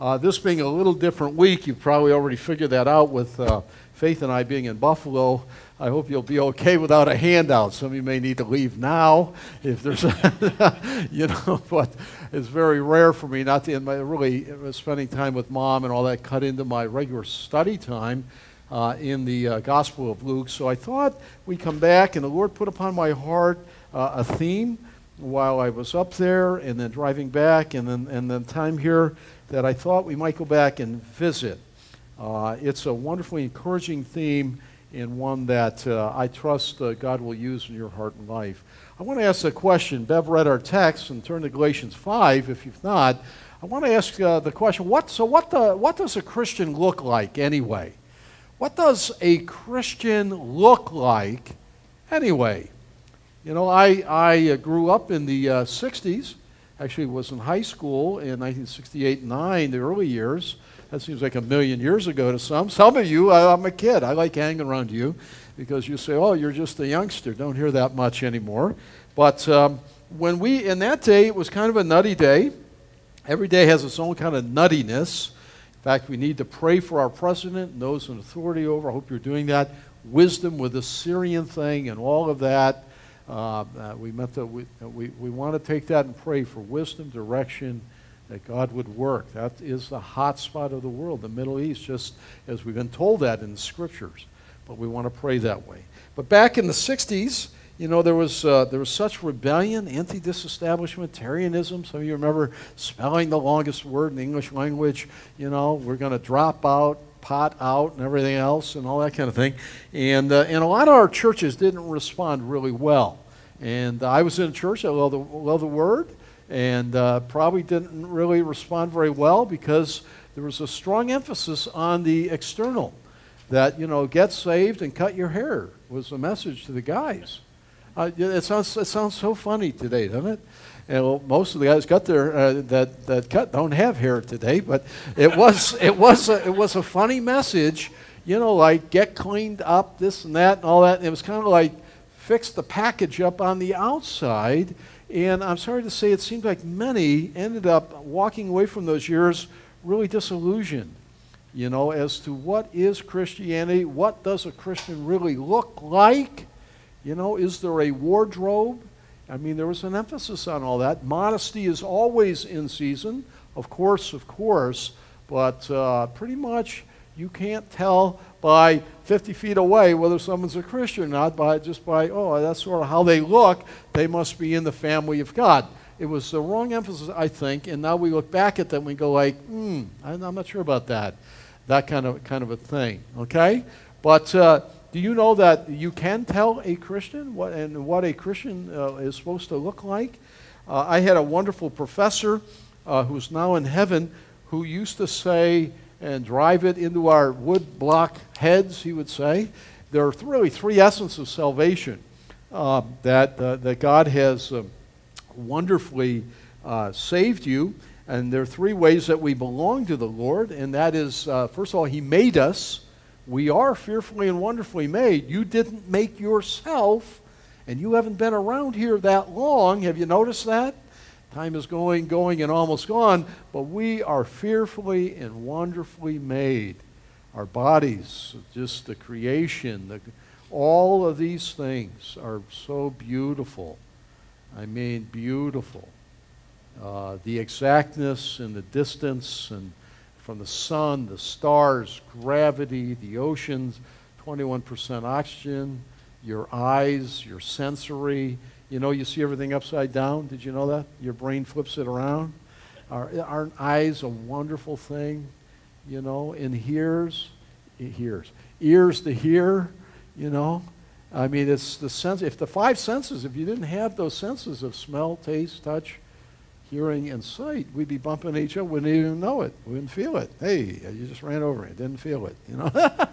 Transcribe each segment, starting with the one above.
Uh, this being a little different week, you've probably already figured that out with uh, Faith and I being in Buffalo. I hope you'll be okay without a handout. Some of you may need to leave now if there's, you know, but it's very rare for me not to, in my, really, uh, spending time with mom and all that cut into my regular study time uh, in the uh, Gospel of Luke. So I thought we'd come back, and the Lord put upon my heart uh, a theme while I was up there and then driving back and then, and then time here that I thought we might go back and visit. Uh, it's a wonderfully encouraging theme and one that uh, I trust uh, God will use in your heart and life. I want to ask a question. Bev read our text and turn to Galatians 5 if you've not. I want to ask uh, the question what, so, what, the, what does a Christian look like anyway? What does a Christian look like anyway? You know, I, I uh, grew up in the uh, 60s actually was in high school in 1968 9, the early years. That seems like a million years ago to some. Some of you, I'm a kid. I like hanging around you because you say, oh, you're just a youngster. Don't hear that much anymore. But um, when we, in that day, it was kind of a nutty day. Every day has its own kind of nuttiness. In fact, we need to pray for our president and those in authority over. I hope you're doing that. Wisdom with the Syrian thing and all of that. Uh, uh, we meant that we, we, we want to take that and pray for wisdom, direction, that God would work. That is the hot spot of the world, the Middle East, just as we've been told that in the scriptures. But we want to pray that way. But back in the 60s, you know, there was, uh, there was such rebellion, anti disestablishmentarianism. Some of you remember spelling the longest word in the English language. You know, we're going to drop out pot out and everything else and all that kind of thing. And, uh, and a lot of our churches didn't respond really well. And I was in a church, I love the, love the word, and uh, probably didn't really respond very well because there was a strong emphasis on the external. That, you know, get saved and cut your hair was the message to the guys. Uh, it, sounds, it sounds so funny today, doesn't it? And well, most of the guys their uh, that that cut don't have hair today, but it was it was a, it was a funny message, you know, like get cleaned up, this and that, and all that. And it was kind of like fix the package up on the outside. And I'm sorry to say, it seemed like many ended up walking away from those years really disillusioned, you know, as to what is Christianity, what does a Christian really look like, you know, is there a wardrobe? I mean, there was an emphasis on all that. Modesty is always in season, of course, of course, but uh, pretty much you can't tell by 50 feet away whether someone's a Christian or not by just by, oh, that's sort of how they look. They must be in the family of God. It was the wrong emphasis, I think, and now we look back at them and we go like, hmm, I'm not sure about that. That kind of, kind of a thing, okay? But uh, do you know that you can tell a Christian what, and what a Christian uh, is supposed to look like? Uh, I had a wonderful professor uh, who's now in heaven who used to say, and drive it into our wood block heads, he would say, there are really three essences of salvation uh, that, uh, that God has um, wonderfully uh, saved you. And there are three ways that we belong to the Lord, and that is, first of all, He made us. We are fearfully and wonderfully made. You didn't make yourself, and you haven't been around here that long. Have you noticed that? Time is going, going, and almost gone, but we are fearfully and wonderfully made. Our bodies, just the creation, the, all of these things are so beautiful. I mean, beautiful. Uh, the exactness and the distance and from the sun, the stars, gravity, the oceans, 21% oxygen, your eyes, your sensory. You know, you see everything upside down. Did you know that? Your brain flips it around. Our eyes a wonderful thing, you know, and hears, it hears. Ears to hear, you know. I mean, it's the sense, if the five senses, if you didn't have those senses of smell, taste, touch, hearing and sight, we'd be bumping each other. We wouldn't even know it. We wouldn't feel it. Hey, you just ran over me. Didn't feel it. You know,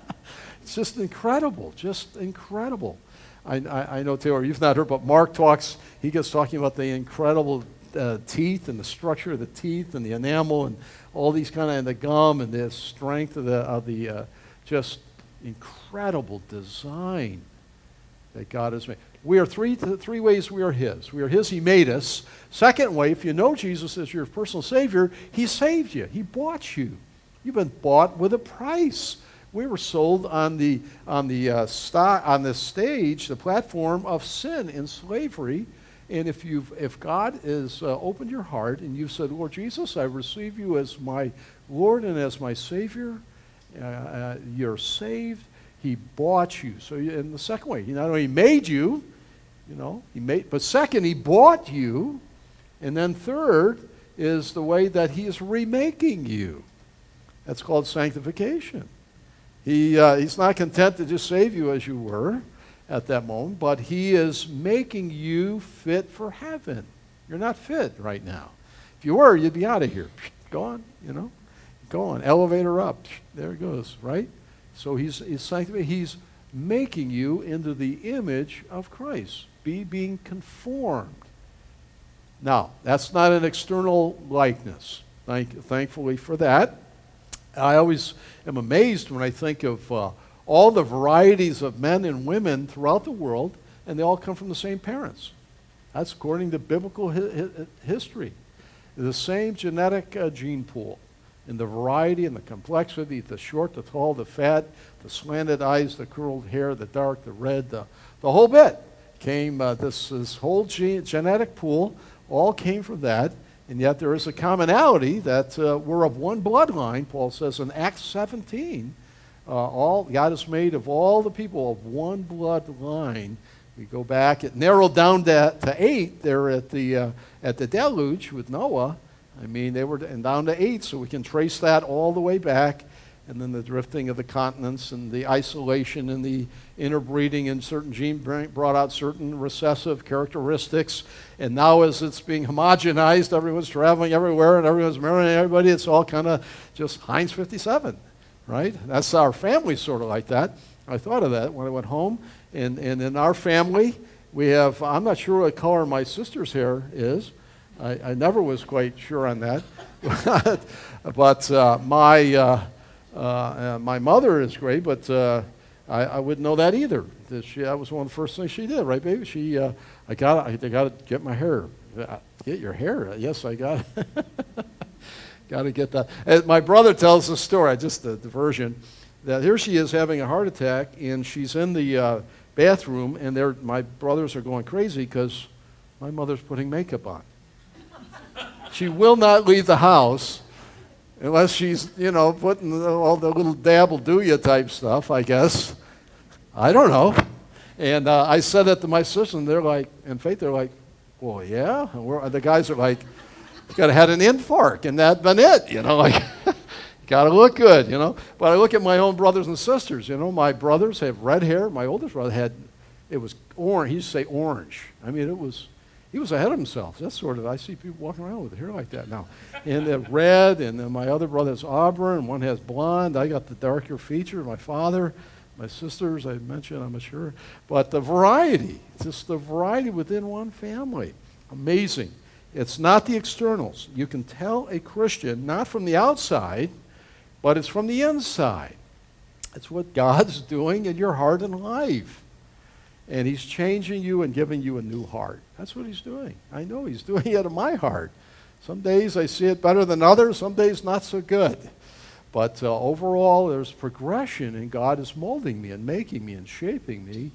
it's just incredible. Just incredible. I, I, I, know Taylor, you've not heard, but Mark talks. He gets talking about the incredible uh, teeth and the structure of the teeth and the enamel and all these kind of and the gum and the strength of the of the uh, just incredible design that God has made. We are three, three ways we are His. We are His, He made us. Second way, if you know Jesus as your personal Savior, He saved you, He bought you. You've been bought with a price. We were sold on the, on the, uh, stock, on the stage, the platform of sin and slavery. And if, you've, if God has uh, opened your heart and you've said, Lord Jesus, I receive you as my Lord and as my Savior, uh, uh, you're saved. He bought you. So in the second way, he not only made you, you know, he made, but second, he bought you. And then third is the way that he is remaking you. That's called sanctification. He, uh, he's not content to just save you as you were at that moment, but he is making you fit for heaven. You're not fit right now. If you were, you'd be out of here. Go on, you know. Go on. Elevator up. There it goes, right? So he's, he's sanctifying. He's making you into the image of Christ. Be being conformed. Now, that's not an external likeness. Thank, thankfully for that. I always am amazed when I think of uh, all the varieties of men and women throughout the world, and they all come from the same parents. That's according to biblical hi- hi- history. The same genetic uh, gene pool in the variety and the complexity, the short, the tall, the fat, the slanted eyes, the curled hair, the dark, the red, the, the whole bit came, uh, this, this whole gene, genetic pool all came from that. And yet there is a commonality that uh, we're of one bloodline, Paul says in Acts 17. Uh, all God is made of all the people of one bloodline. We go back; it narrowed down to, to eight there at the uh, at the deluge with Noah. I mean, they were and down to eight, so we can trace that all the way back, and then the drifting of the continents and the isolation and the interbreeding in certain gene brought out certain recessive characteristics. And now, as it's being homogenized, everyone's traveling everywhere and everyone's marrying everybody. It's all kind of just Heinz 57 right? That's our family sort of like that. I thought of that when I went home. And, and in our family, we have, I'm not sure what color my sister's hair is. I, I never was quite sure on that. but uh, my, uh, uh, my mother is great, but uh, I, I wouldn't know that either. That, she, that was one of the first things she did, right, baby? She, uh, I got, I, got to get my hair. Get your hair? Yes, I got. Got to get that. And my brother tells the story, just the, diversion, that here she is having a heart attack, and she's in the uh, bathroom, and my brothers are going crazy because my mother's putting makeup on. She will not leave the house unless she's, you know, putting all the little dabble do ya type stuff, I guess. I don't know. And uh, I said that to my sister, and they're like, in faith, they're like, well, yeah. And the guys are like, you got to had an infarct, and that been it, you know, like, got to look good, you know. But I look at my own brothers and sisters, you know, my brothers have red hair. My oldest brother had, it was orange. He used to say orange. I mean, it was, he was ahead of himself. That's sort of, I see people walking around with hair like that now. And the red, and then my other brother has auburn, one has blonde. I got the darker feature. My father, my sisters, I mentioned, I'm sure. But the variety, just the variety within one family. Amazing. It's not the externals. You can tell a Christian not from the outside, but it's from the inside. It's what God's doing in your heart and life. And He's changing you and giving you a new heart. That's what He's doing. I know He's doing it in my heart. Some days I see it better than others, some days not so good. But uh, overall, there's progression, and God is molding me and making me and shaping me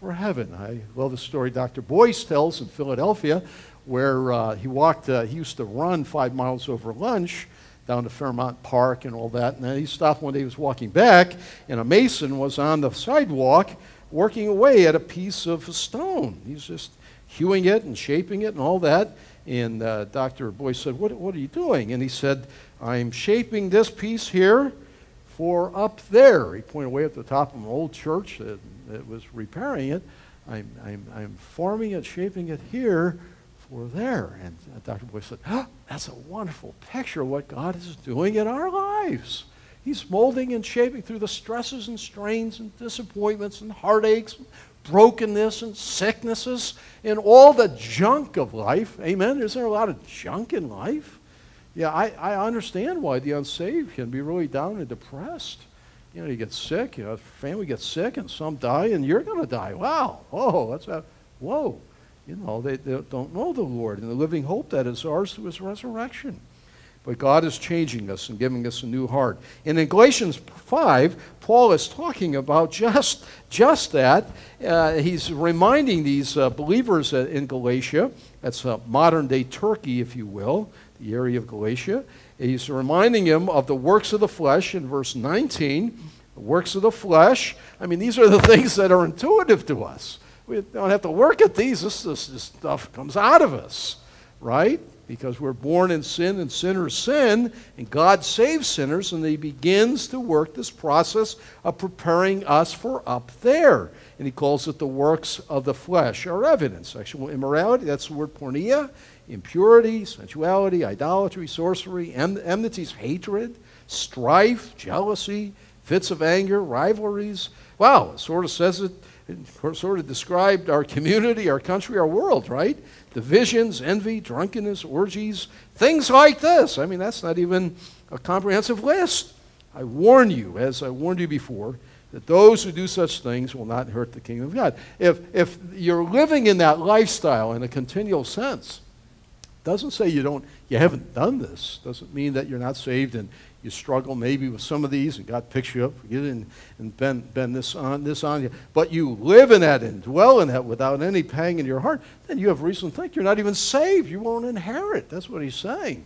for heaven. I love the story Dr. Boice tells in Philadelphia where uh, he walked, uh, he used to run five miles over lunch down to Fairmount Park and all that. And then he stopped one day, he was walking back, and a mason was on the sidewalk working away at a piece of stone. He's just hewing it and shaping it and all that. And uh, Dr. Boice said, what, what are you doing? And he said, I'm shaping this piece here for up there. He pointed away at the top of an old church that, that was repairing it. I'm, I'm, I'm forming it, shaping it here for there. And Dr. Boice said, oh, That's a wonderful picture of what God is doing in our lives. He's molding and shaping through the stresses and strains and disappointments and heartaches, and brokenness and sicknesses, and all the junk of life. Amen. Is there a lot of junk in life? Yeah, I, I understand why the unsaved can be really down and depressed. You know, you get sick, you know, family gets sick, and some die, and you're going to die. Wow. Oh, that's a whoa, you know, they, they don't know the Lord and the living hope that is ours through his resurrection. But God is changing us and giving us a new heart. And in Galatians 5, Paul is talking about just, just that. Uh, he's reminding these uh, believers in Galatia, that's uh, modern day Turkey, if you will, the area of Galatia. He's reminding them of the works of the flesh in verse 19. The works of the flesh. I mean, these are the things that are intuitive to us. We don't have to work at these. This, this, this stuff comes out of us, right? Because we're born in sin and sinners sin, and God saves sinners, and He begins to work this process of preparing us for up there. And He calls it the works of the flesh our evidence. Sexual immorality, that's the word porneia, impurity, sensuality, idolatry, sorcery, en- enmities, hatred, strife, jealousy, fits of anger, rivalries. Wow, it sort of says it sort of described our community, our country, our world, right? divisions, envy, drunkenness, orgies, things like this. I mean, that's not even a comprehensive list. I warn you, as I warned you before, that those who do such things will not hurt the kingdom of God. If, if you're living in that lifestyle in a continual sense, doesn't say you don't you haven't done this doesn't mean that you're not saved and you struggle maybe with some of these and God picks you up and, and bend, bend this on this on you. But you live in that and dwell in that without any pang in your heart then you have reason to think you're not even saved. You won't inherit. That's what he's saying.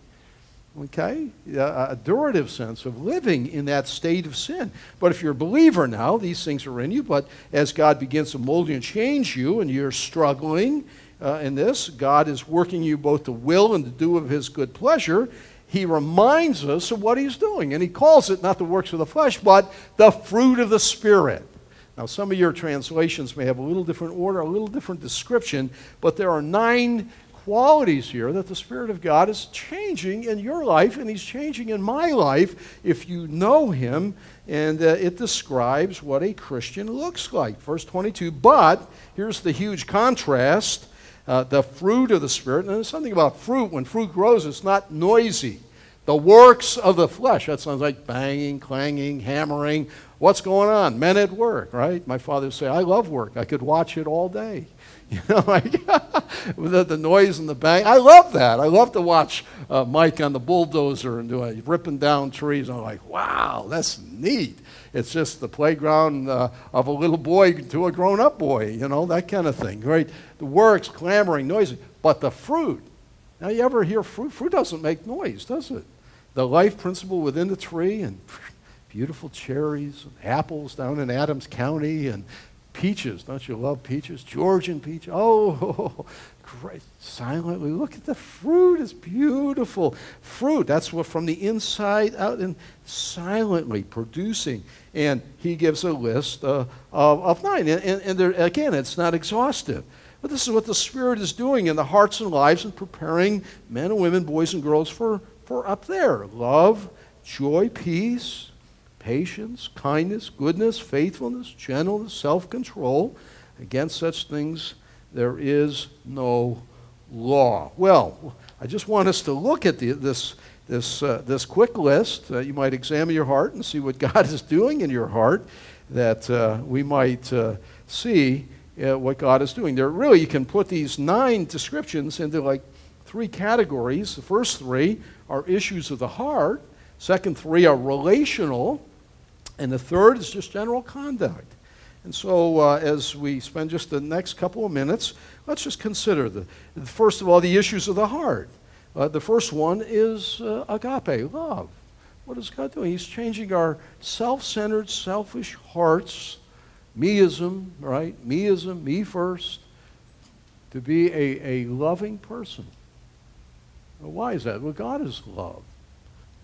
Okay? A, a durative sense of living in that state of sin. But if you're a believer now these things are in you. But as God begins to mold you and change you and you're struggling uh, in this. God is working you both to will and to do of his good pleasure. He reminds us of what he's doing, and he calls it not the works of the flesh, but the fruit of the Spirit. Now, some of your translations may have a little different order, a little different description, but there are nine qualities here that the Spirit of God is changing in your life, and He's changing in my life if you know Him. And uh, it describes what a Christian looks like. Verse 22 But here's the huge contrast uh, the fruit of the Spirit. And there's something about fruit. When fruit grows, it's not noisy. The works of the flesh. That sounds like banging, clanging, hammering. What's going on? Men at work, right? My father would say, I love work. I could watch it all day. You know, like the, the noise and the bang. I love that. I love to watch uh, Mike on the bulldozer and doing ripping down trees. I'm like, wow, that's neat. It's just the playground uh, of a little boy to a grown up boy, you know, that kind of thing, right? The works, clamoring, noisy. But the fruit, now you ever hear fruit? Fruit doesn't make noise, does it? The life principle within the tree and beautiful cherries and apples down in Adams County and peaches. Don't you love peaches? Georgian peach. Oh, great. Silently look at the fruit. It's beautiful. Fruit, that's what from the inside out and silently producing. And he gives a list uh, of, of nine. And, and, and there, again, it's not exhaustive. But this is what the Spirit is doing in the hearts and lives and preparing men and women, boys and girls for, for up there. Love, joy, peace, patience, kindness, goodness, faithfulness, gentleness, self control. Against such things there is no law. Well, I just want us to look at the, this, this, uh, this quick list. Uh, you might examine your heart and see what God is doing in your heart, that uh, we might uh, see uh, what God is doing. There, really, you can put these nine descriptions into like three categories. The first three are issues of the heart. Second three are relational. And the third is just general conduct. And so, uh, as we spend just the next couple of minutes, let's just consider the, first of all, the issues of the heart. Uh, the first one is uh, agape, love. What is God doing? He's changing our self centered, selfish hearts, meism, right? Meism, me first, to be a, a loving person. Well, why is that? Well, God is love.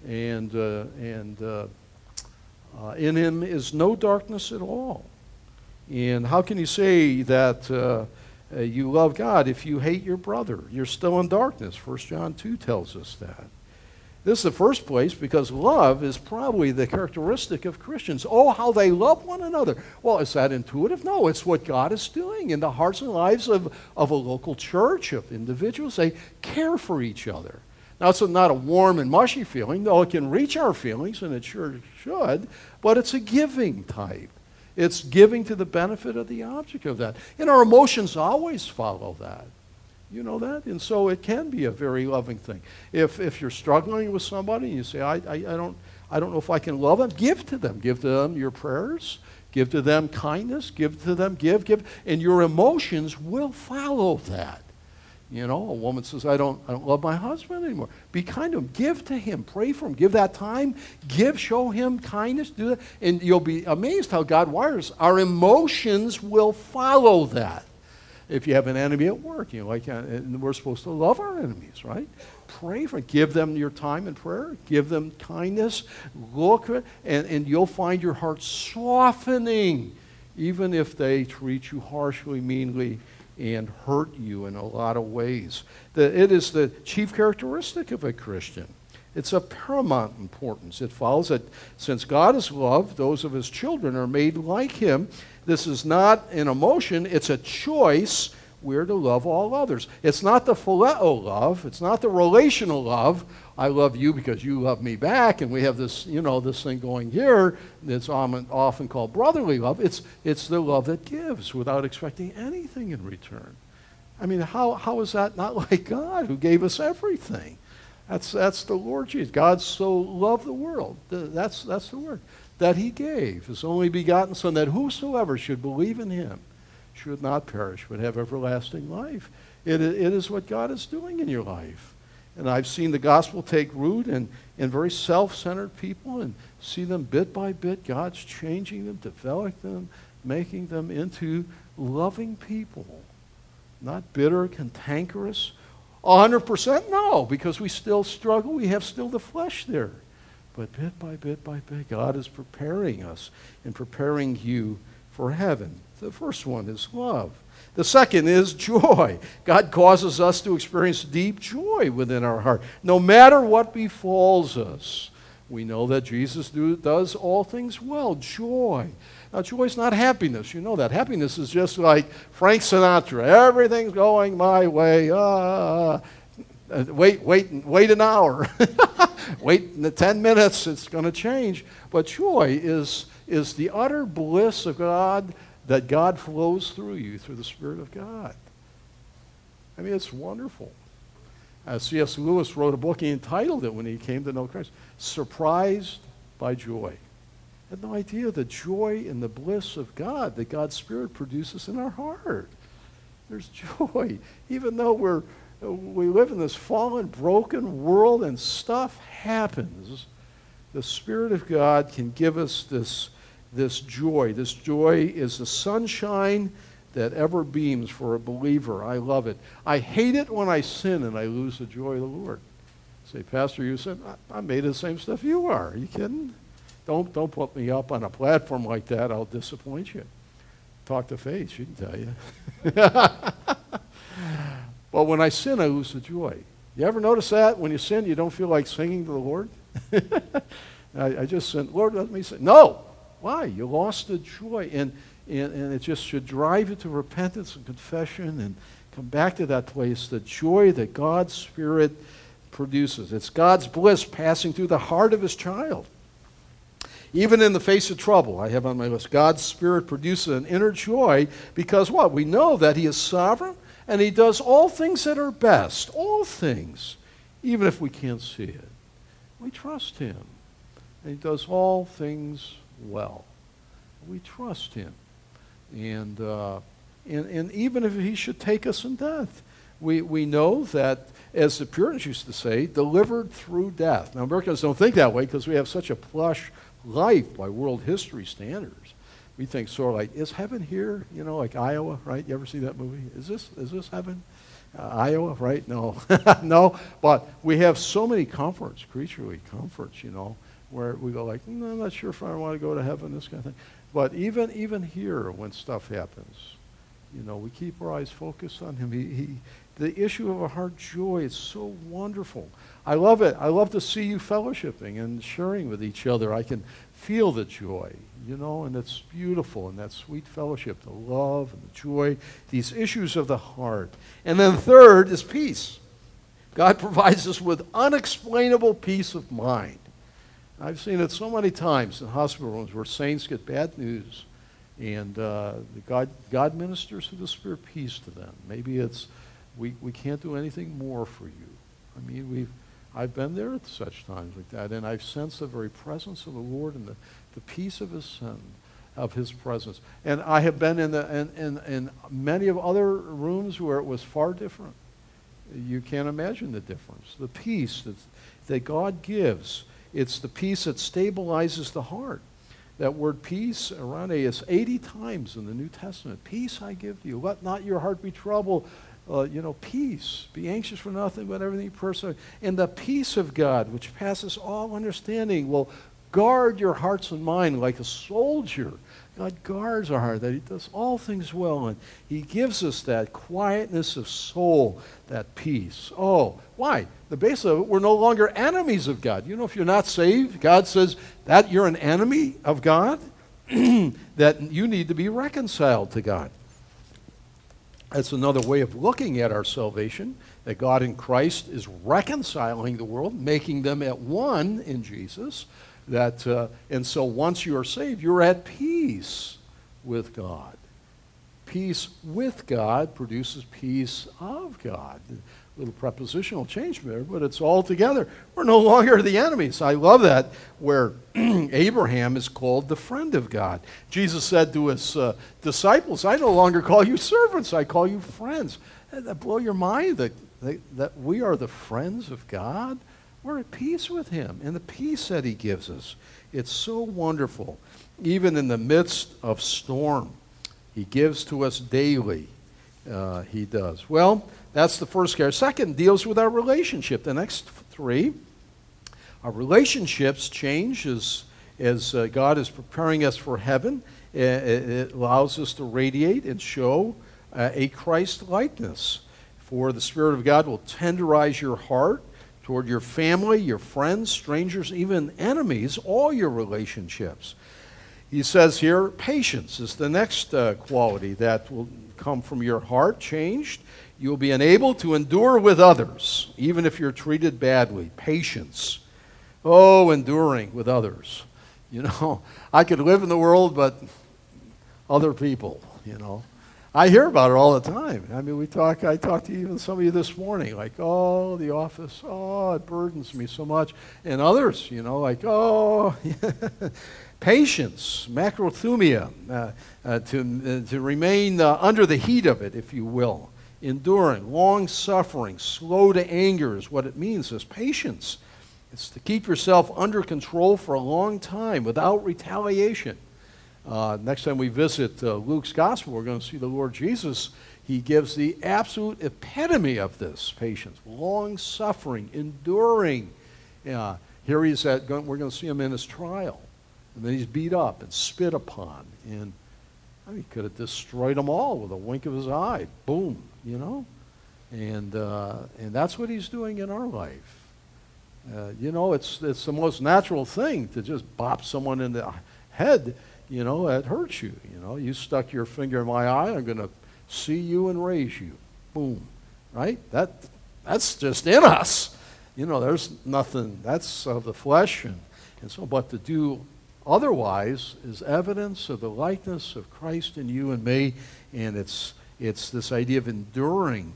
And, uh, and uh, in him is no darkness at all. And how can you say that uh, uh, you love God if you hate your brother? You're still in darkness. 1 John 2 tells us that. This is the first place because love is probably the characteristic of Christians. Oh, how they love one another. Well, is that intuitive? No, it's what God is doing in the hearts and lives of, of a local church, of individuals. They care for each other. Now, it's not a warm and mushy feeling, though it can reach our feelings, and it sure should, but it's a giving type. It's giving to the benefit of the object of that. And our emotions always follow that. You know that? And so it can be a very loving thing. If, if you're struggling with somebody and you say, I, I, I, don't, I don't know if I can love them, give to them. Give to them your prayers. Give to them kindness. Give to them, give, give. And your emotions will follow that. You know, a woman says, I don't, I don't love my husband anymore. Be kind to him. Give to him. Pray for him. Give that time. Give, show him kindness. Do that. And you'll be amazed how God wires. Our emotions will follow that. If you have an enemy at work, you know, like, uh, and we're supposed to love our enemies, right? Pray for, give them your time in prayer, give them kindness, look, and, and you'll find your heart softening, even if they treat you harshly, meanly, and hurt you in a lot of ways. The, it is the chief characteristic of a Christian. It's of paramount importance. It follows that since God is love, those of his children are made like him. This is not an emotion, it's a choice. We're to love all others. It's not the phileo love, it's not the relational love. I love you because you love me back, and we have this, you know, this thing going here that's often called brotherly love. It's, it's the love that gives without expecting anything in return. I mean, how, how is that not like God who gave us everything? That's, that's the Lord Jesus. God so loved the world. That's, that's the word. That he gave his only begotten Son, that whosoever should believe in him should not perish, but have everlasting life. It, it is what God is doing in your life. And I've seen the gospel take root in, in very self centered people and see them bit by bit. God's changing them, developing them, making them into loving people. Not bitter, cantankerous. 100% no, because we still struggle. We have still the flesh there. But bit by bit by bit, God is preparing us and preparing you for heaven. The first one is love. The second is joy. God causes us to experience deep joy within our heart, no matter what befalls us. We know that Jesus do, does all things well. Joy. Now, joy is not happiness. You know that. Happiness is just like Frank Sinatra. Everything's going my way. Ah, ah, ah. Uh, wait, wait, wait an hour. wait the 10 minutes. It's going to change. But joy is, is the utter bliss of God that God flows through you through the Spirit of God. I mean, it's wonderful. Uh, C.S. Lewis wrote a book, he entitled it when he came to know Christ Surprised by Joy. Had no idea the joy and the bliss of God that God's Spirit produces in our heart. There's joy. Even though we're, we live in this fallen, broken world and stuff happens, the Spirit of God can give us this this joy. This joy is the sunshine that ever beams for a believer. I love it. I hate it when I sin and I lose the joy of the Lord. Say, Pastor, you said I made the same stuff you are. Are you kidding? Don't don't put me up on a platform like that. I'll disappoint you. Talk to Faith; she can tell you. but when I sin, I lose the joy. You ever notice that when you sin, you don't feel like singing to the Lord? I, I just sin. Lord, let me sing. No, why? You lost the joy. And, and, and it just should drive you to repentance and confession and come back to that place, the joy that God's Spirit produces. It's God's bliss passing through the heart of His child. Even in the face of trouble, I have on my list, God's Spirit produces an inner joy because what? We know that He is sovereign and He does all things that are best. All things, even if we can't see it. We trust Him. And He does all things well. We trust him. And, uh, and, and even if he should take us in death, we, we know that, as the Puritans used to say, delivered through death. Now, Americans don't think that way because we have such a plush life by world history standards. We think sort of like, is heaven here? You know, like Iowa, right? You ever see that movie? Is this, is this heaven? Uh, Iowa, right? No. no. But we have so many comforts, creaturely comforts, you know where we go like, no, I'm not sure if I want to go to heaven, this kind of thing. But even even here, when stuff happens, you know, we keep our eyes focused on Him. He, he, the issue of a heart joy is so wonderful. I love it. I love to see you fellowshipping and sharing with each other. I can feel the joy, you know, and it's beautiful and that sweet fellowship, the love and the joy, these issues of the heart. And then third is peace. God provides us with unexplainable peace of mind. I've seen it so many times in hospital rooms where saints get bad news And uh, God, God ministers through the Spirit peace to them. Maybe it's, we, we can't do anything more for you. I mean, we've, I've been there at such times like that, and I've sensed the very presence of the Lord and the, the peace of His Son, of His presence. And I have been in, the, in, in, in many of other rooms where it was far different. You can't imagine the difference. The peace that, that God gives, it's the peace that stabilizes the heart. That word peace, is 80 times in the New Testament. Peace I give to you. Let not your heart be troubled. Uh, you know, peace. Be anxious for nothing, but everything personally. And the peace of God, which passes all understanding, will guard your hearts and mind like a soldier God guards our heart, that He does all things well, and He gives us that quietness of soul, that peace. Oh, why? The base of it, we're no longer enemies of God. You know, if you're not saved, God says that you're an enemy of God, that you need to be reconciled to God. That's another way of looking at our salvation, that God in Christ is reconciling the world, making them at one in Jesus. That, uh, and so once you are saved, you're at peace with God. Peace with God produces peace of God. Little prepositional change there, but it's all together. We're no longer the enemies. I love that, where Abraham is called the friend of God. Jesus said to his uh, disciples, I no longer call you servants, I call you friends. That blow your mind that, that, that we are the friends of God? We're at peace with Him and the peace that He gives us. It's so wonderful. Even in the midst of storm, He gives to us daily. Uh, he does. Well, that's the first care. Second deals with our relationship. The next three, our relationships change as, as uh, God is preparing us for heaven. It, it allows us to radiate and show uh, a Christ likeness. For the Spirit of God will tenderize your heart toward your family, your friends, strangers, even enemies, all your relationships. He says here, patience is the next uh, quality that will come from your heart changed. You'll be enabled to endure with others, even if you're treated badly. Patience. Oh, enduring with others. You know, I could live in the world, but other people, you know. I hear about it all the time. I mean, we talk. I talked to even some of you this morning, like, oh, the office, oh, it burdens me so much, and others, you know, like, oh, patience, macrothumia, uh, uh, to uh, to remain uh, under the heat of it, if you will, enduring, long suffering, slow to anger is what it means. Is patience. It's to keep yourself under control for a long time without retaliation. Uh, next time we visit uh, Luke's gospel, we're going to see the Lord Jesus. He gives the absolute epitome of this patience, long suffering, enduring. Uh, here he's at, we're going to see him in his trial. And then he's beat up and spit upon. And he could have destroyed them all with a wink of his eye. Boom, you know? And, uh, and that's what he's doing in our life. Uh, you know, it's, it's the most natural thing to just bop someone in the head you know, that hurts you. You know, you stuck your finger in my eye, I'm going to see you and raise you. Boom. Right? That, that's just in us. You know, there's nothing, that's of the flesh. And, and so, but to do otherwise is evidence of the likeness of Christ in you and me. And it's, it's this idea of enduring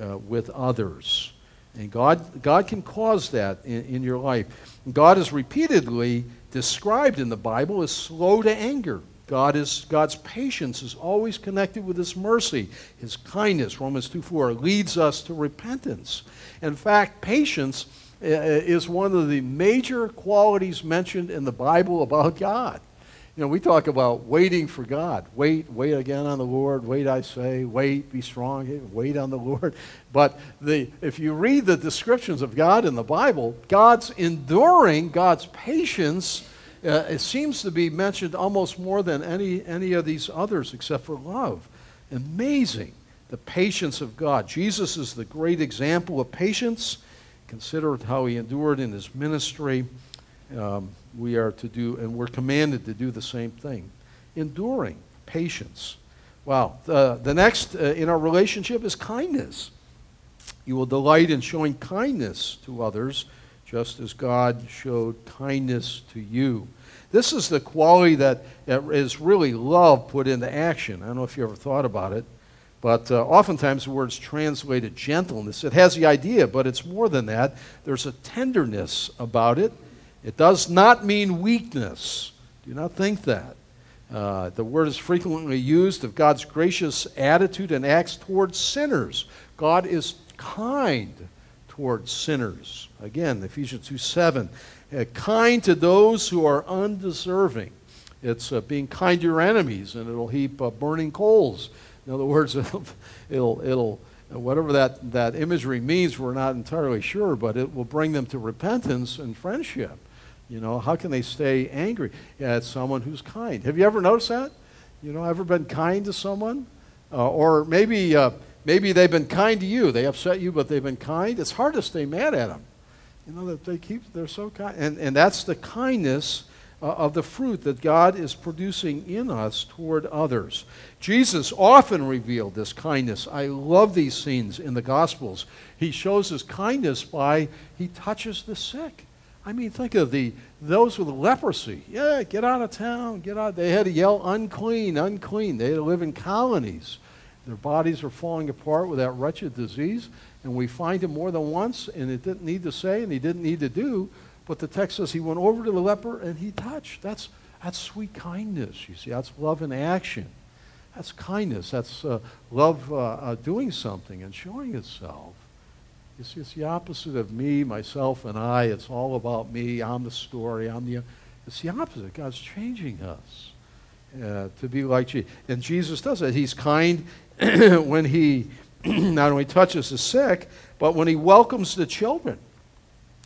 uh, with others. And God, God can cause that in, in your life. God is repeatedly described in the Bible as slow to anger. God is, God's patience is always connected with His mercy. His kindness, Romans 2 4, leads us to repentance. In fact, patience is one of the major qualities mentioned in the Bible about God. You know, we talk about waiting for God. Wait, wait again on the Lord. Wait, I say. Wait, be strong. Wait on the Lord. But the, if you read the descriptions of God in the Bible, God's enduring, God's patience, uh, it seems to be mentioned almost more than any, any of these others except for love. Amazing, the patience of God. Jesus is the great example of patience. Consider how he endured in his ministry. Um, we are to do, and we're commanded to do the same thing. Enduring, patience. Wow. The, the next uh, in our relationship is kindness. You will delight in showing kindness to others, just as God showed kindness to you. This is the quality that is really love put into action. I don't know if you ever thought about it, but uh, oftentimes the word's translated gentleness. It has the idea, but it's more than that. There's a tenderness about it. It does not mean weakness. Do not think that. Uh, the word is frequently used of God's gracious attitude and acts towards sinners. God is kind towards sinners. Again, Ephesians 2 7. Uh, kind to those who are undeserving. It's uh, being kind to your enemies, and it'll heap uh, burning coals. In other words, it'll, it'll, it'll, whatever that, that imagery means, we're not entirely sure, but it will bring them to repentance and friendship. You know, how can they stay angry at someone who's kind? Have you ever noticed that? You know, ever been kind to someone? Uh, or maybe, uh, maybe they've been kind to you. They upset you, but they've been kind. It's hard to stay mad at them. You know, that they keep, they're so kind. And, and that's the kindness uh, of the fruit that God is producing in us toward others. Jesus often revealed this kindness. I love these scenes in the Gospels. He shows his kindness by he touches the sick. I mean, think of the those with leprosy. Yeah, get out of town. Get out. They had to yell, unclean, unclean. They had to live in colonies. Their bodies are falling apart with that wretched disease. And we find him more than once, and it didn't need to say, and he didn't need to do. But the text says he went over to the leper and he touched. That's, that's sweet kindness, you see. That's love in action. That's kindness. That's uh, love uh, uh, doing something and showing itself. You see, it's the opposite of me, myself, and I. It's all about me. I'm the story. I'm the. It's the opposite. God's changing us uh, to be like Jesus. And Jesus does that. He's kind when he not only touches the sick, but when he welcomes the children.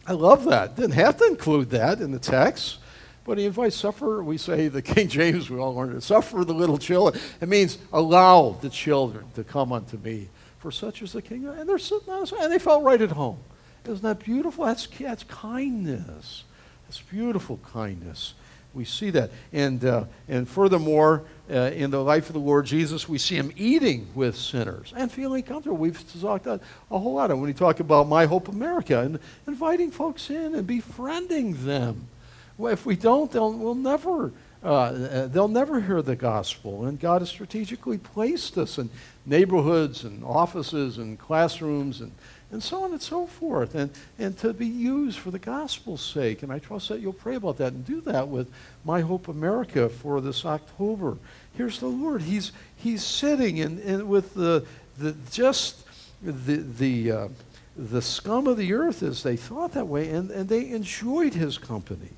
I love that. Didn't have to include that in the text. But he invites suffer, we say, the King James, we all learned it, suffer the little children. It means allow the children to come unto me for such is the kingdom. And they're sitting on and they felt right at home. Isn't that beautiful? That's, that's kindness. That's beautiful kindness. We see that. And, uh, and furthermore, uh, in the life of the Lord Jesus, we see him eating with sinners and feeling comfortable. We've talked a, whole lot of when we talk about My Hope America and inviting folks in and befriending them. Well, if we don't, they'll, we'll never uh, uh, they'll never hear the gospel. And God has strategically placed us in neighborhoods and offices and classrooms and, and so on and so forth, and, and to be used for the gospel's sake. And I trust that you'll pray about that and do that with My Hope America for this October. Here's the Lord. He's, he's sitting in, in with the, the, just the, the, uh, the scum of the earth as they thought that way, and, and they enjoyed his company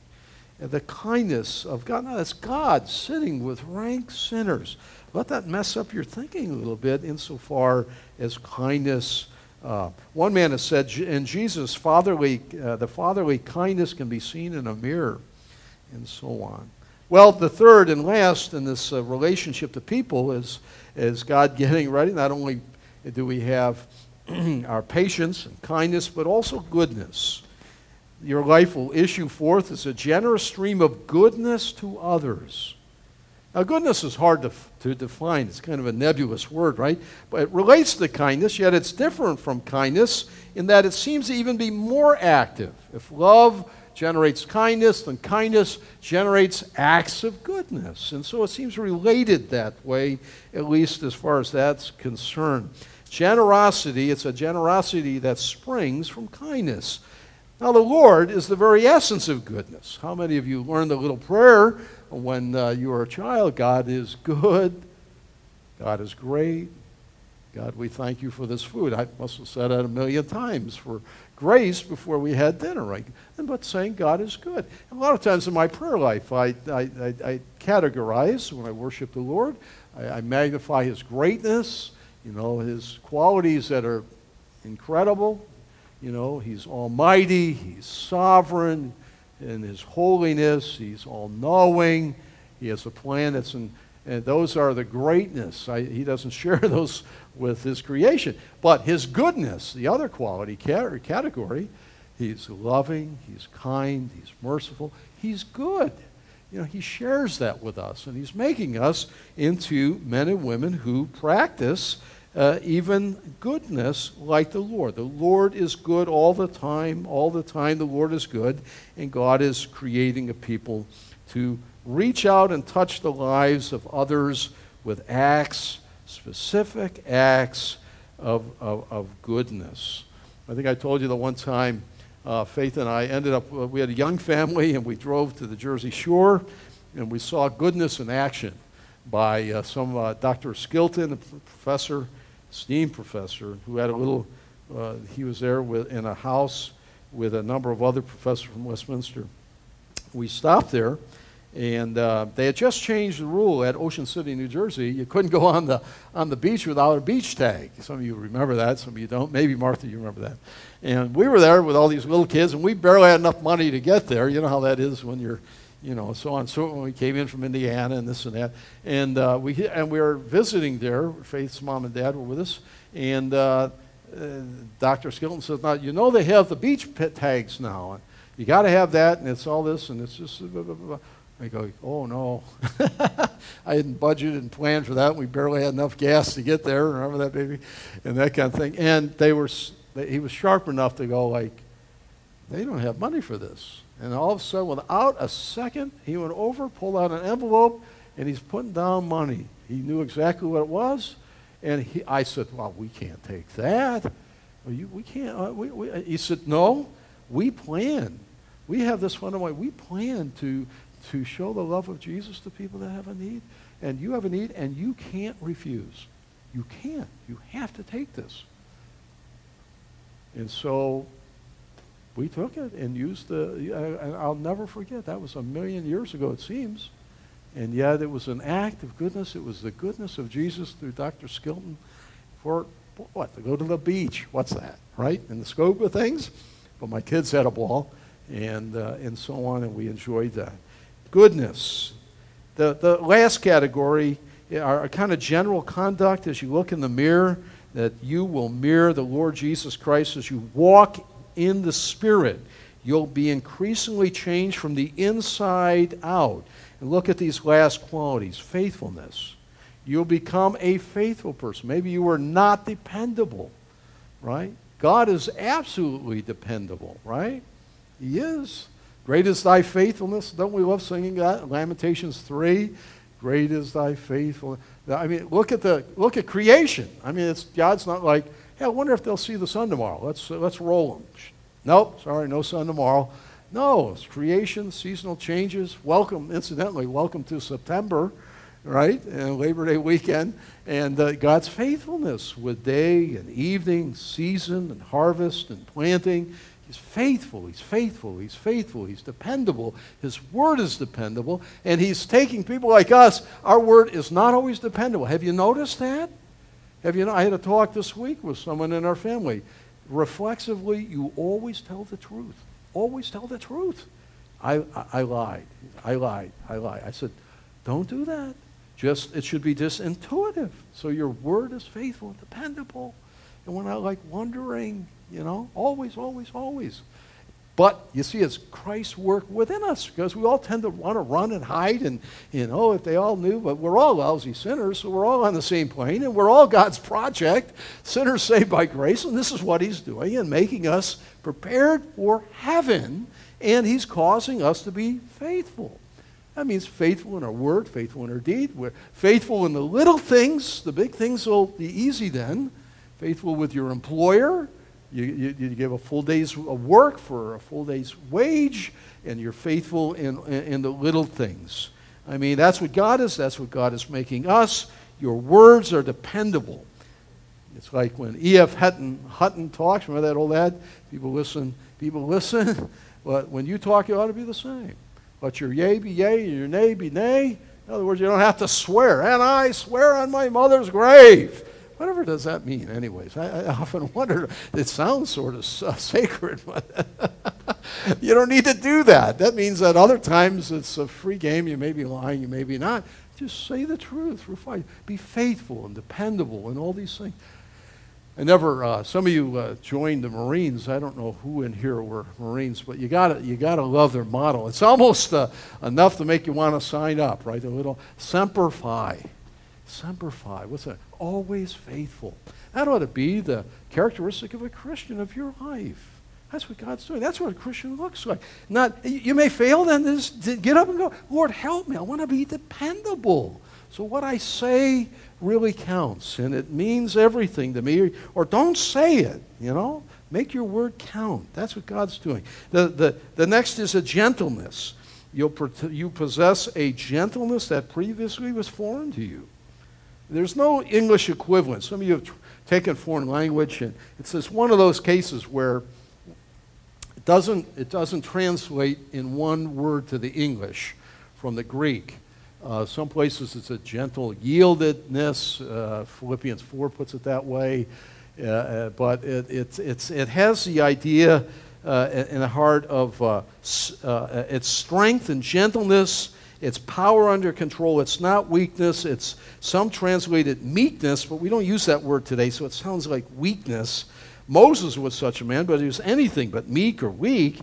And the kindness of God. Now, that's God sitting with rank sinners. Let that mess up your thinking a little bit insofar as kindness. Uh, one man has said, in Jesus, fatherly, uh, the fatherly kindness can be seen in a mirror, and so on. Well, the third and last in this uh, relationship to people is, is God getting ready. Not only do we have our patience and kindness, but also goodness your life will issue forth as a generous stream of goodness to others. Now, goodness is hard to, to define. It's kind of a nebulous word, right? But it relates to kindness, yet it's different from kindness in that it seems to even be more active. If love generates kindness, then kindness generates acts of goodness. And so it seems related that way, at least as far as that's concerned. Generosity, it's a generosity that springs from kindness. Now, the Lord is the very essence of goodness. How many of you learned the little prayer when uh, you were a child? God is good. God is great. God, we thank you for this food. I must have said that a million times for grace before we had dinner, right? And but saying God is good. a lot of times in my prayer life, I, I, I, I categorize when I worship the Lord. I, I magnify His greatness, you know, His qualities that are incredible, you know, He's almighty, He's sovereign in His holiness, He's all knowing, He has a plan that's in, and those are the greatness. I, he doesn't share those with His creation. But His goodness, the other quality category, He's loving, He's kind, He's merciful, He's good. You know, He shares that with us, and He's making us into men and women who practice uh, even goodness like the Lord. The Lord is good all the time. All the time, the Lord is good, and God is creating a people to reach out and touch the lives of others with acts, specific acts of, of, of goodness. I think I told you the one time uh, Faith and I ended up, uh, we had a young family and we drove to the Jersey Shore and we saw goodness in action by uh, some uh, Dr. Skilton, a professor, esteemed professor, who had a little, uh, he was there with, in a house with a number of other professors from Westminster. We stopped there and uh, they had just changed the rule at Ocean City, New Jersey. You couldn't go on the, on the beach without a beach tag. Some of you remember that, some of you don't. Maybe, Martha, you remember that. And we were there with all these little kids, and we barely had enough money to get there. You know how that is when you're, you know, so on. So when we came in from Indiana and this and that. And, uh, we, and we were visiting there. Faith's mom and dad were with us. And uh, uh Dr. Skilton says, now, you know they have the beach pit tags now. You got to have that, and it's all this, and it's just... Blah, blah, blah. I go, oh no. I hadn't budgeted and planned for that. We barely had enough gas to get there. Remember that, baby? And that kind of thing. And they were, he was sharp enough to go like, they don't have money for this. And all of a sudden, without a second, he went over, pulled out an envelope, and he's putting down money. He knew exactly what it was. And he, I said, well, we can't take that. Well, you, we can't. Uh, we, we. He said, no, we plan. We have this fund away. We plan to to show the love of Jesus to people that have a need. And you have a need, and you can't refuse. You can't. You have to take this. And so we took it and used the, and I'll never forget, that was a million years ago, it seems. And yet it was an act of goodness. It was the goodness of Jesus through Dr. Skilton for what? To go to the beach. What's that, right? In the scope of things. But my kids had a ball and, uh, and so on, and we enjoyed that goodness. The, the last category are kind of general conduct as you look in the mirror, that you will mirror the Lord Jesus Christ as you walk in the Spirit. You'll be increasingly changed from the inside out. And look at these last qualities faithfulness. You'll become a faithful person. Maybe you were not dependable, right? God is absolutely dependable, right? He is. Great is thy faithfulness. Don't we love singing that? Lamentations 3. Great is thy faithfulness. I mean, look at the look at creation. I mean, it's God's not like, hey, I wonder if they'll see the sun tomorrow. Let's uh, let's roll them. Nope, sorry, no sun tomorrow. No, it's creation, seasonal changes. Welcome, incidentally, welcome to September, right? And Labor Day weekend, and uh, God's faithfulness with day and evening, season and harvest and planting He's faithful. He's faithful. He's faithful. He's dependable. His word is dependable. And he's taking people like us. Our word is not always dependable. Have you noticed that? Have you? I had a talk this week with someone in our family. Reflexively, you always tell the truth. Always tell the truth. I, I, I lied. I lied. I lied. I said, don't do that. Just it should be just intuitive. So your word is faithful and dependable. And we're not like wondering you know, always, always, always. But you see, it's Christ's work within us because we all tend to want to run and hide and, you know, if they all knew, but we're all lousy sinners, so we're all on the same plane and we're all God's project, sinners saved by grace, and this is what He's doing and making us prepared for heaven, and He's causing us to be faithful. That means faithful in our word, faithful in our deed. We're faithful in the little things. The big things will be easy then. Faithful with your employer, you, you, you, give a full day's work for a full day's wage, and you're faithful in, in, in, the little things. I mean, that's what God is. That's what God is making us. Your words are dependable. It's like when E.F. Hutton, Hutton talks. Remember that old ad? People listen. People listen. but when you talk, you ought to be the same. Let your yea be yea, and your nay be nay. In other words, you don't have to swear. And I swear on my mother's grave. Whatever does that mean, anyways? I, I often wonder. It sounds sort of uh, sacred, but you don't need to do that. That means that other times it's a free game. You may be lying, you may be not. Just say the truth. Be faithful and dependable and all these things. I never. Uh, some of you uh, joined the Marines. I don't know who in here were Marines, but you got to you got to love their model. It's almost uh, enough to make you want to sign up, right? A little semper fi. Semper Fi. What's that? Always faithful. That ought to be the characteristic of a Christian of your life. That's what God's doing. That's what a Christian looks like. Not you may fail, then just get up and go. Lord, help me. I want to be dependable. So what I say really counts, and it means everything to me. Or don't say it. You know, make your word count. That's what God's doing. The the the next is a gentleness. You'll you possess a gentleness that previously was foreign to you. There's no English equivalent. Some of you have taken foreign language, and it's just one of those cases where it doesn't, it doesn't translate in one word to the English from the Greek. Uh, some places it's a gentle yieldedness. Uh, Philippians 4 puts it that way. Uh, uh but it, it, it's, it has the idea uh, in the heart of uh, its strength and gentleness, its power under control. It's not weakness. It's some translated meekness, but we don't use that word today, so it sounds like weakness. Moses was such a man, but he was anything but meek or weak.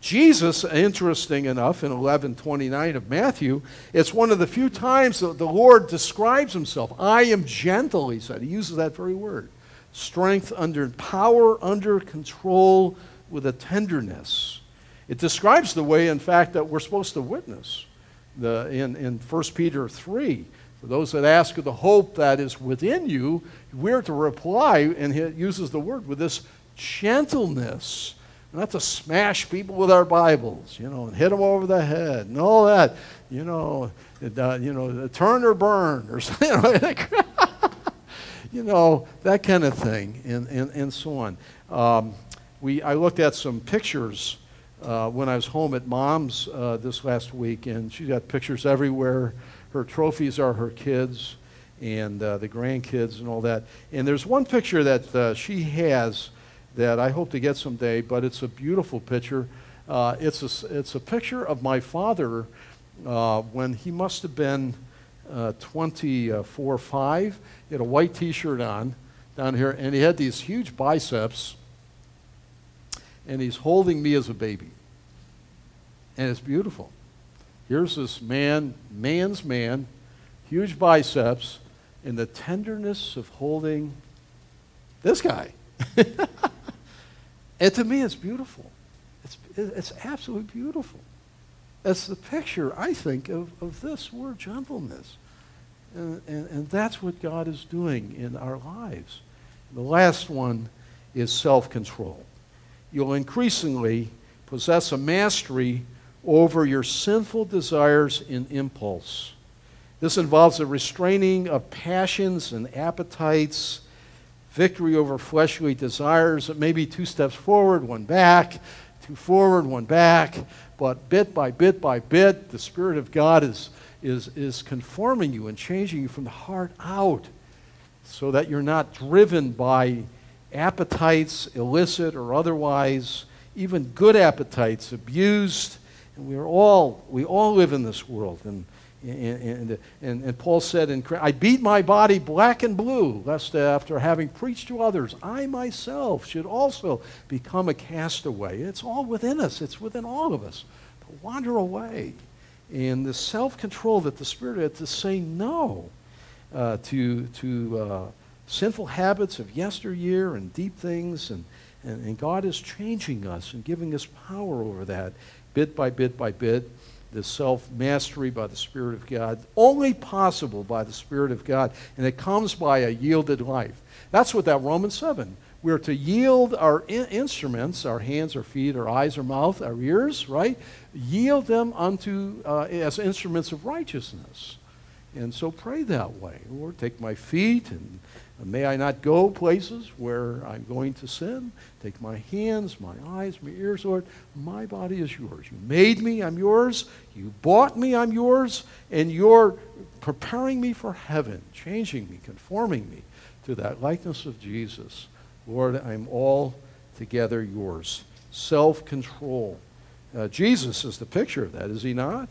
Jesus, interesting enough, in 11:29 of Matthew, it's one of the few times that the Lord describes himself. I am gentle, he said. He uses that very word. Strength under power under control with a tenderness. It describes the way, in fact, that we're supposed to witness. The, in, in 1 Peter 3, for those that ask of the hope that is within you, we're to reply, and he uses the word with this gentleness. Not to smash people with our Bibles, you know, and hit them over the head and all that, you know, uh, you know, turn or burn or something, you know, that kind of thing, and, and, and so on. Um, we, I looked at some pictures uh, when I was home at mom's uh, this last week, and she's got pictures everywhere her trophies are her kids and uh, the grandkids and all that. And there's one picture that uh, she has that I hope to get someday, but it's a beautiful picture. Uh, it's, a, it's a picture of my father uh, when he must have been uh, 24 or 5. He had a white t shirt on down here, and he had these huge biceps, and he's holding me as a baby. And it's beautiful. Here's this man, man's man, huge biceps, in the tenderness of holding this guy. and to me, it's beautiful. It's, it's absolutely beautiful. It's the picture, I think, of, of this word gentleness. And, and, and that's what God is doing in our lives. The last one is self control. You'll increasingly possess a mastery over your sinful desires and impulse. This involves the restraining of passions and appetites, victory over fleshly desires. It may be two steps forward, one back, two forward, one back, but bit by bit by bit, the Spirit of God is, is, is conforming you and changing you from the heart out so that you're not driven by appetites, illicit or otherwise, even good appetites, abused and we are all, we all live in this world. And, and, and, and, Paul said, in, I beat my body black and blue, lest after having preached to others, I myself should also become a castaway. It's all within us, it's within all of us. To wander away. And the self control that the Spirit had to say no uh, to, to uh, sinful habits of yesteryear and deep things. And, and, and God is changing us and giving us power over that bit by bit by bit, this self mastery by the Spirit of God, only possible by the Spirit of God, and it comes by a yielded life. That's what that Romans 7. We're to yield our in- instruments, our hands, our feet, our eyes, our mouth, our ears, right? Yield them unto uh, as instruments of righteousness. And so pray that way. Lord, take my feet and May I not go places where I'm going to sin. Take my hands, my eyes, my ears, Lord. My body is yours. You made me, I'm yours. You bought me, I'm yours. And you're preparing me for heaven, changing me, conforming me to that likeness of Jesus. Lord, I'm all together yours. Self control. Uh, Jesus is the picture of that, is he not?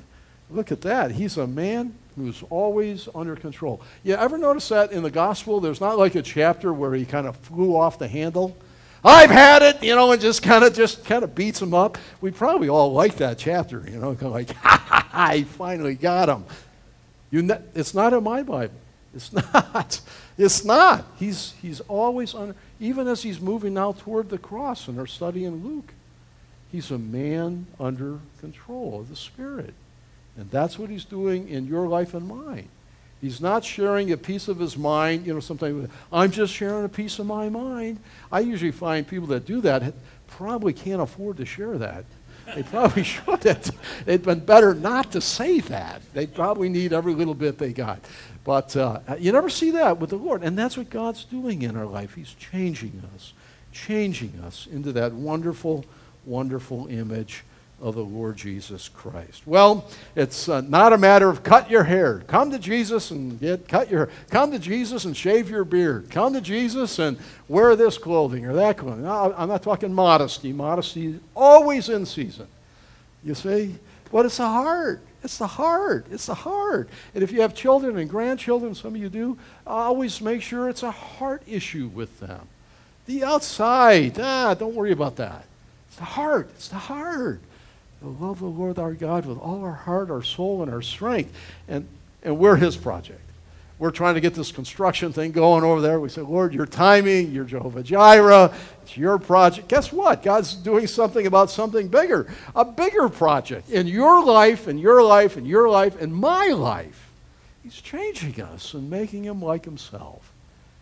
Look at that. He's a man who's always under control. You ever notice that in the gospel? There's not like a chapter where he kind of flew off the handle. I've had it, you know, and just kind of just kind of beats him up. We probably all like that chapter, you know, kind of like, ha ha I finally got him. You ne- it's not in my Bible. It's not. It's not. He's, he's always on, even as he's moving now toward the cross in our study in Luke. He's a man under control of the Spirit. And that's what he's doing in your life and mine. He's not sharing a piece of his mind. You know, sometimes I'm just sharing a piece of my mind. I usually find people that do that probably can't afford to share that. They probably should. It'd been better not to say that. They probably need every little bit they got. But uh, you never see that with the Lord. And that's what God's doing in our life. He's changing us, changing us into that wonderful, wonderful image of the Lord Jesus Christ. Well, it's uh, not a matter of cut your hair. Come to Jesus and get cut your. Come to Jesus and shave your beard. Come to Jesus and wear this clothing or that clothing. I'm not talking modesty. Modesty is always in season. You see? But it's the heart. It's the heart. It's the heart. And if you have children and grandchildren, some of you do, always make sure it's a heart issue with them. The outside, ah, don't worry about that. It's the heart. It's the heart. Love the Lord our God with all our heart, our soul, and our strength. And, and we're His project. We're trying to get this construction thing going over there. We say, Lord, your timing, you're Jehovah Jireh, it's your project. Guess what? God's doing something about something bigger, a bigger project in your life, in your life, in your life, in my life. He's changing us and making him like himself.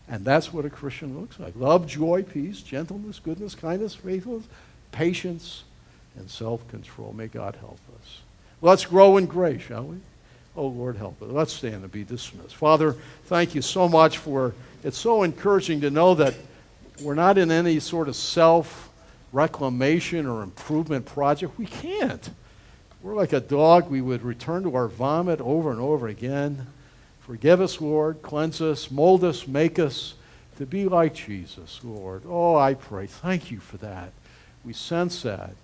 And that's what a Christian looks like love, joy, peace, gentleness, goodness, kindness, faithfulness, patience, and self control. May God help us. Let's grow in grace, shall we? Oh, Lord, help us. Let's stand and be dismissed. Father, thank you so much for it's so encouraging to know that we're not in any sort of self reclamation or improvement project. We can't. We're like a dog. We would return to our vomit over and over again. Forgive us, Lord. Cleanse us, mold us, make us to be like Jesus, Lord. Oh, I pray. Thank you for that. We sense that.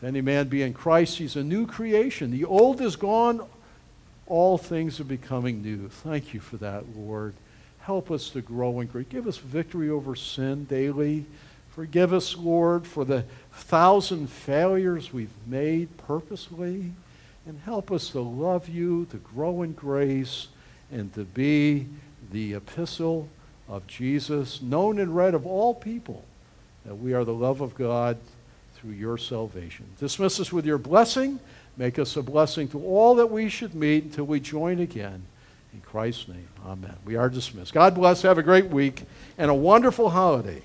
If any man be in Christ, he's a new creation. The old is gone, all things are becoming new. Thank you for that, Lord. Help us to grow in grace. Give us victory over sin daily. Forgive us, Lord, for the thousand failures we've made purposely. And help us to love you, to grow in grace, and to be the epistle of Jesus, known and read of all people, that we are the love of God through your salvation. Dismiss us with your blessing. Make us a blessing to all that we should meet until we join again. In Christ's name, amen. We are dismissed. God bless. Have a great week and a wonderful holiday.